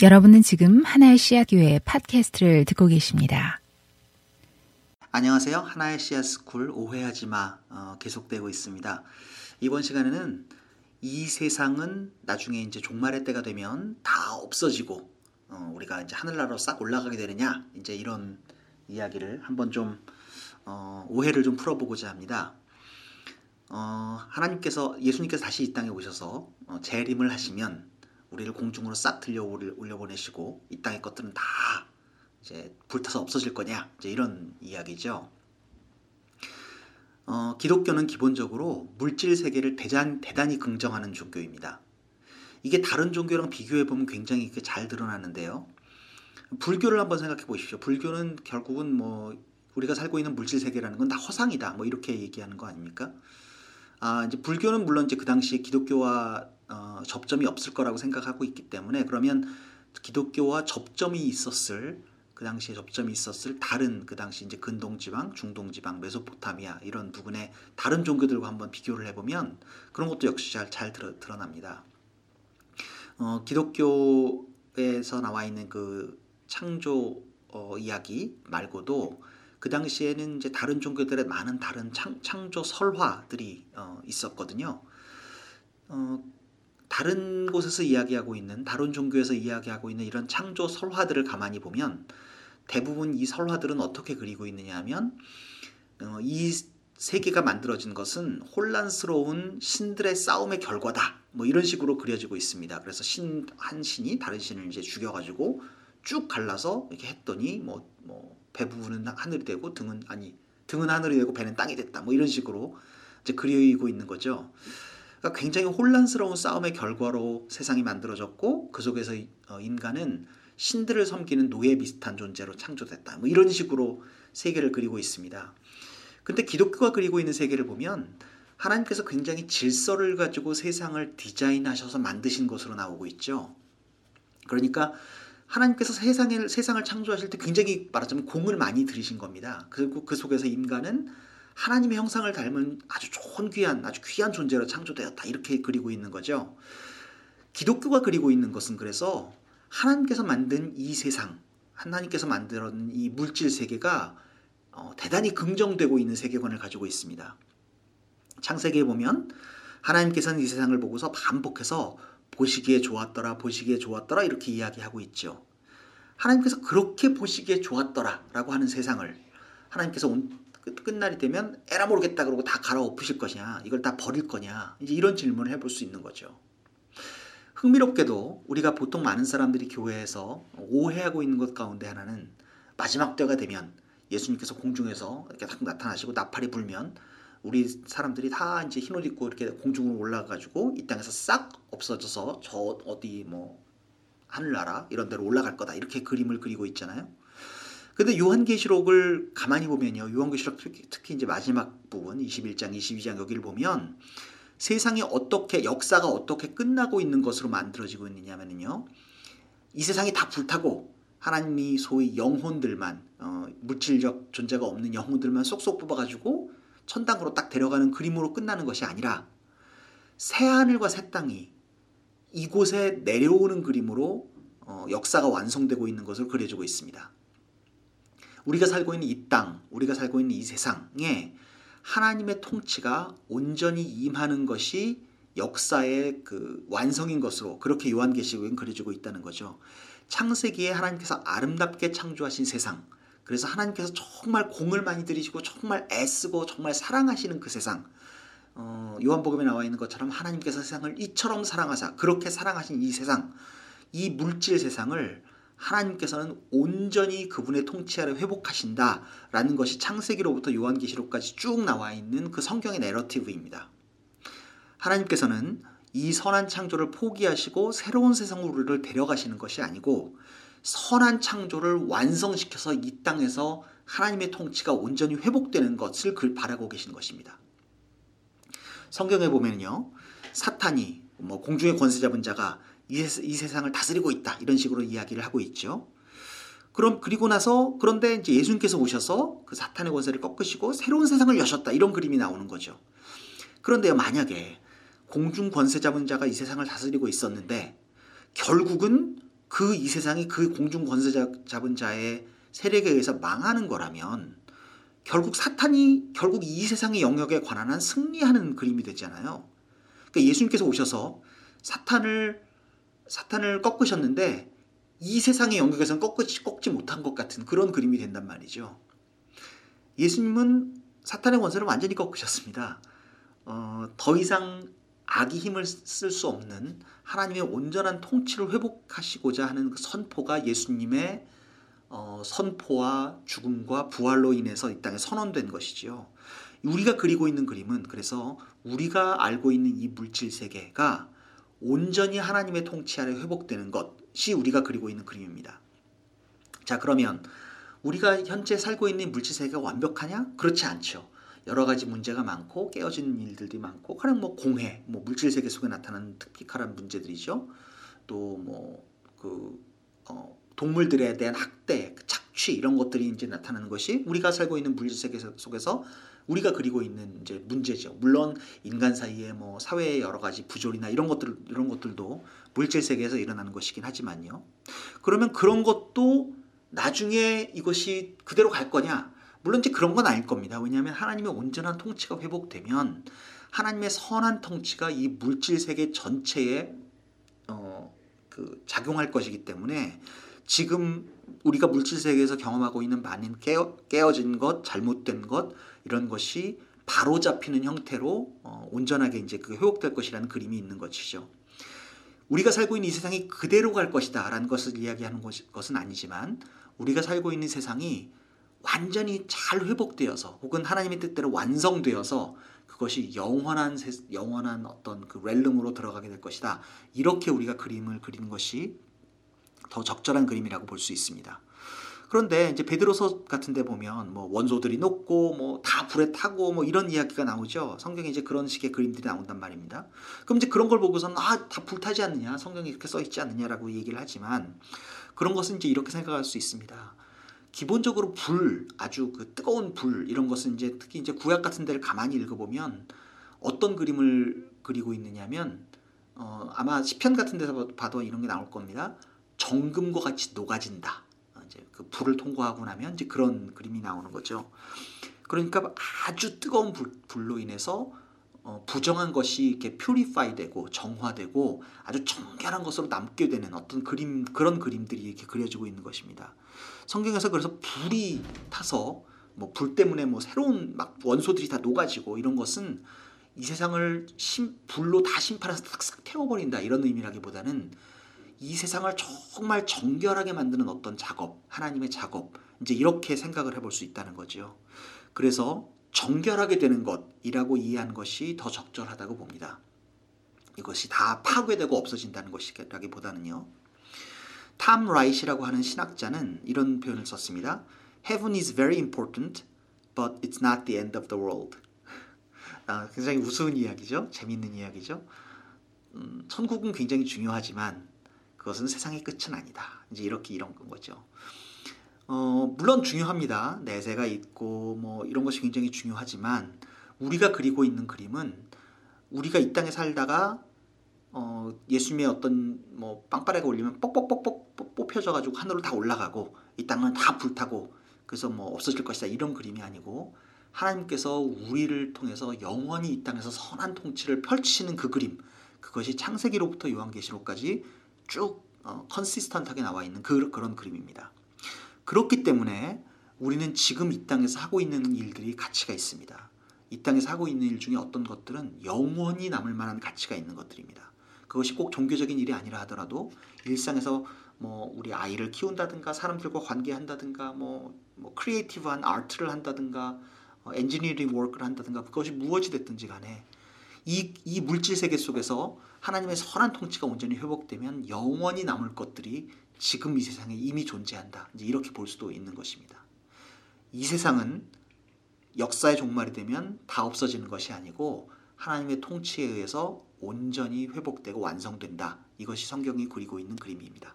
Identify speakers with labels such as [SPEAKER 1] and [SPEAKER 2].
[SPEAKER 1] 여러분은 지금 하나의 씨앗 교회 팟캐스트를 듣고 계십니다.
[SPEAKER 2] 안녕하세요. 하나의 씨앗 스쿨 오해하지 마 어, 계속되고 있습니다. 이번 시간에는 이 세상은 나중에 이제 종말의 때가 되면 다 없어지고 어, 우리가 이제 하늘나라로 싹 올라가게 되느냐 이제 이런 이야기를 한번 좀 어, 오해를 좀 풀어보고자 합니다. 어, 하나님께서 예수님께서 다시 이 땅에 오셔서 어, 재림을 하시면 우리를 공중으로 싹 들려 올려보내시고 이 땅의 것들은 다 이제 불타서 없어질 거냐 이제 이런 이야기죠. 어, 기독교는 기본적으로 물질 세계를 대단, 대단히 긍정하는 종교입니다. 이게 다른 종교랑 비교해 보면 굉장히 잘 드러나는데요. 불교를 한번 생각해 보십시오. 불교는 결국은 뭐 우리가 살고 있는 물질 세계라는 건 다 허상이다. 뭐 이렇게 얘기하는 거 아닙니까? 아, 이제 불교는 물론 이제 그 당시 기독교와 어, 접점이 없을 거라고 생각하고 있기 때문에 그러면 기독교와 접점이 있었을 그 당시에 접점이 있었을 다른 그 당시 이제 근동지방, 중동지방, 메소포타미아 이런 부분의 다른 종교들과 한번 비교를 해보면 그런 것도 역시 잘, 잘 드러, 드러납니다. 어, 기독교에서 나와 있는 그 창조 어, 이야기 말고도 그 당시에는 이제 다른 종교들의 많은 다른 창, 창조 설화들이 어, 있었거든요. 어, 다른 곳에서 이야기하고 있는 다른 종교에서 이야기하고 있는 이런 창조 설화들을 가만히 보면 대부분 이 설화들은 어떻게 그리고 있느냐 하면 어, 이 세계가 만들어진 것은 혼란스러운 신들의 싸움의 결과다. 뭐 이런 식으로 그려지고 있습니다. 그래서 신 한 신이 다른 신을 이제 죽여가지고 쭉 갈라서 이렇게 했더니 뭐, 뭐 배 부분은 하늘이 되고 등은 아니 등은 하늘이 되고 배는 땅이 됐다. 뭐 이런 식으로 이제 그리고 있는 거죠. 그러니까 굉장히 혼란스러운 싸움의 결과로 세상이 만들어졌고 그 속에서 어, 인간은 신들을 섬기는 노예 비슷한 존재로 창조됐다. 뭐 이런 식으로 세계를 그리고 있습니다. 근데 기독교가 그리고 있는 세계를 보면 하나님께서 굉장히 질서를 가지고 세상을 디자인하셔서 만드신 것으로 나오고 있죠. 그러니까 하나님께서 세상을, 세상을 창조하실 때 굉장히 말하자면 공을 많이 들이신 겁니다. 그리고 그 속에서 인간은 하나님의 형상을 닮은 아주 좋은 귀한 아주 귀한 존재로 창조되었다 이렇게 그리고 있는 거죠. 기독교가 그리고 있는 것은 그래서 하나님께서 만든 이 세상, 하나님께서 만들었는 이 물질 세계가 어, 대단히 긍정되고 있는 세계관을 가지고 있습니다. 창세기에 보면 하나님께서는 이 세상을 보고서 반복해서 보시기에 좋았더라, 보시기에 좋았더라 이렇게 이야기하고 있죠. 하나님께서 그렇게 보시기에 좋았더라라고 하는 세상을 하나님께서 온, 끝날이 되면 에라 모르겠다 그러고 다 갈아엎으실 것이냐, 이걸 다 버릴 거냐, 이제 이런 질문을 해볼 수 있는 거죠. 흥미롭게도 우리가 보통 많은 사람들이 교회에서 오해하고 있는 것 가운데 하나는 마지막 때가 되면 예수님께서 공중에서 이렇게 딱 나타나시고 나팔이 불면 우리 사람들이 다 이제 흰옷 입고 이렇게 공중으로 올라가가지고 이 땅에서 싹 없어져서 저 어디 뭐 하늘나라 이런 데로 올라갈 거다 이렇게 그림을 그리고 있잖아요. 근데 요한계시록을 가만히 보면요. 요한계시록 특히, 특히 이제 마지막 부분 21장, 22장 여기를 보면 세상이 어떻게 역사가 어떻게 끝나고 있는 것으로 만들어지고 있느냐면요. 이 세상이 다 불타고 하나님이 소위 영혼들만 어, 물질적 존재가 없는 영혼들만 쏙쏙 뽑아가지고 천당으로 딱 데려가는 그림으로 끝나는 것이 아니라 새 하늘과 새 땅이 이곳에 내려오는 그림으로 어, 역사가 완성되고 있는 것을 그려주고 있습니다. 우리가 살고 있는 이 땅, 우리가 살고 있는 이 세상에 하나님의 통치가 온전히 임하는 것이 역사의 그 완성인 것으로 그렇게 요한계시록엔 그려지고 있다는 거죠. 창세기에 하나님께서 아름답게 창조하신 세상, 그래서 하나님께서 정말 공을 많이 들이시고 정말 애쓰고 정말 사랑하시는 그 세상, 어, 요한복음에 나와 있는 것처럼 하나님께서 세상을 이처럼 사랑하사 그렇게 사랑하신 이 세상, 이 물질 세상을 하나님께서는 온전히 그분의 통치 아래 회복하신다라는 것이 창세기로부터 요한계시록까지 쭉 나와 있는 그 성경의 내러티브입니다. 하나님께서는 이 선한 창조를 포기하시고 새로운 세상으로 우리를 데려가시는 것이 아니고 선한 창조를 완성시켜서 이 땅에서 하나님의 통치가 온전히 회복되는 것을 바라고 계신 것입니다. 성경에 보면요. 사탄이 뭐 공중의 권세 잡은 자가 이, 이 세상을 다스리고 있다. 이런 식으로 이야기를 하고 있죠. 그럼 그리고 나서 그런데 이제 예수님께서 오셔서 그 사탄의 권세를 꺾으시고 새로운 세상을 여셨다. 이런 그림이 나오는 거죠. 그런데요, 만약에 공중 권세 잡은 자가 이 세상을 다스리고 있었는데 결국은 그 이 세상이 그 공중 권세 잡은 자의 세력에 의해서 망하는 거라면 결국 사탄이 결국 이 세상의 영역에 관한 한 승리하는 그림이 되잖아요. 그러니까 예수님께서 오셔서 사탄을 사탄을 꺾으셨는데 이 세상의 영역에서는 꺾지, 꺾지 못한 것 같은 그런 그림이 된단 말이죠. 예수님은 사탄의 권세를 완전히 꺾으셨습니다. 어, 더 이상 악이 힘을 쓸 수 없는 하나님의 온전한 통치를 회복하시고자 하는 그 선포가 예수님의 어, 선포와 죽음과 부활로 인해서 이 땅에 선언된 것이지요. 우리가 그리고 있는 그림은 그래서 우리가 알고 있는 이 물질 세계가 온전히 하나님의 통치 아래 회복되는 것이 우리가 그리고 있는 그림입니다. 자, 그러면 우리가 현재 살고 있는 물질 세계가 완벽하냐? 그렇지 않죠. 여러 가지 문제가 많고 깨어지는 일들이 많고 가령 뭐 공해, 뭐 물질 세계 속에 나타나는 특별한 문제들이죠. 또 뭐그 어, 동물들에 대한 학대, 그 착취 이런 것들이 이제 나타나는 것이 우리가 살고 있는 물질 세계 속에서 우리가 그리고 있는 이제 문제죠. 물론 인간 사이에 뭐 사회의 여러 가지 부조리나 이런 것들 이런 것들도 물질 세계에서 일어나는 것이긴 하지만요. 그러면 그런 것도 나중에 이것이 그대로 갈 거냐? 물론 이제 그런 건 아닐 겁니다. 왜냐하면 하나님의 온전한 통치가 회복되면 하나님의 선한 통치가 이 물질 세계 전체에 어, 그 작용할 것이기 때문에 지금 우리가 물질 세계에서 경험하고 있는 많은 깨어, 깨어진 것, 잘못된 것 이런 것이 바로 잡히는 형태로 어, 온전하게 이제 그 회복될 것이라는 그림이 있는 것이죠. 우리가 살고 있는 이 세상이 그대로 갈 것이다라는 것을 이야기하는 것은 아니지만 우리가 살고 있는 세상이 완전히 잘 회복되어서 혹은 하나님의 뜻대로 완성되어서 그것이 영원한 영원한 어떤 그 렐름으로 들어가게 될 것이다. 이렇게 우리가 그림을 그리는 것이 더 적절한 그림이라고 볼 수 있습니다. 그런데 이제 베드로서 같은 데 보면 뭐 원소들이 녹고 뭐 다 불에 타고 뭐 이런 이야기가 나오죠. 성경에 이제 그런 식의 그림들이 나온단 말입니다. 그럼 이제 그런 걸 보고서는 아, 다 불타지 않느냐? 성경에 이렇게 써 있지 않느냐라고 얘기를 하지만 그런 것은 이제 이렇게 생각할 수 있습니다. 기본적으로 불, 아주 그 뜨거운 불 이런 것은 이제 특히 이제 구약 같은 데를 가만히 읽어 보면 어떤 그림을 그리고 있느냐면 어, 아마 시편 같은 데서 봐도 이런 게 나올 겁니다. 정금과 같이 녹아진다. 어, 이제 그 불을 통과하고 나면 이제 그런 그림이 나오는 거죠. 그러니까 아주 뜨거운 불, 불로 인해서 어, 부정한 것이 이렇게 퓨리파이 되고 정화되고 아주 정결한 것으로 남게 되는 어떤 그림 그런 그림들이 이렇게 그려지고 있는 것입니다. 성경에서 그래서 불이 타서 뭐 불 때문에 뭐 새로운 막 원소들이 다 녹아지고 이런 것은 이 세상을 심, 불로 다 심판해서 싹싹 태워버린다 이런 의미라기보다는 이 세상을 정말 정결하게 만드는 어떤 작업, 하나님의 작업, 이제 이렇게 생각을 해볼 수 있다는 거죠. 그래서 정결하게 되는 것이라고 이해한 것이 더 적절하다고 봅니다. 이것이 다 파괴되고 없어진다는 것이라기보다는요. 탐 라이시라고 하는 신학자는 이런 표현을 썼습니다. Heaven is very important, but it's not the end of the world. 아, 굉장히 우스운 이야기죠. 재밌는 이야기죠. 음, 천국은 굉장히 중요하지만 그것은 세상의 끝은 아니다. 이제 이렇게 이런 거죠. 어, 물론 중요합니다. 내세가 있고 뭐 이런 것이 굉장히 중요하지만 우리가 그리고 있는 그림은 우리가 이 땅에 살다가 어, 예수님의 어떤 뭐 빵빠레가 올리면 뻑뻑뻑뻑 뽑혀져 가지고 하늘로 다 올라가고 이 땅은 다 불타고 그래서 뭐 없어질 것이다 이런 그림이 아니고 하나님께서 우리를 통해서 영원히 이 땅에서 선한 통치를 펼치시는 그 그림 그것이 창세기로부터 요한계시록까지 쭉 어, consistent하게 나와 있는 그, 그런 그림입니다. 그렇기 때문에 우리는 지금 이 땅에서 하고 있는 일들이 가치가 있습니다. 이 땅에서 하고 있는 일 중에 어떤 것들은 영원히 남을 만한 가치가 있는 것들입니다. 그것이 꼭 종교적인 일이 아니라 하더라도 일상에서 뭐 우리 아이를 키운다든가 사람들과 관계한다든가 뭐, 뭐 creative한 art를 한다든가 어, engineering work를 한다든가 그것이 무엇이 됐든지 간에 이, 이 물질 세계 속에서 하나님의 선한 통치가 온전히 회복되면 영원히 남을 것들이 지금 이 세상에 이미 존재한다. 이제 이렇게 볼 수도 있는 것입니다. 이 세상은 역사의 종말이 되면 다 없어지는 것이 아니고 하나님의 통치에 의해서 온전히 회복되고 완성된다. 이것이 성경이 그리고 있는 그림입니다.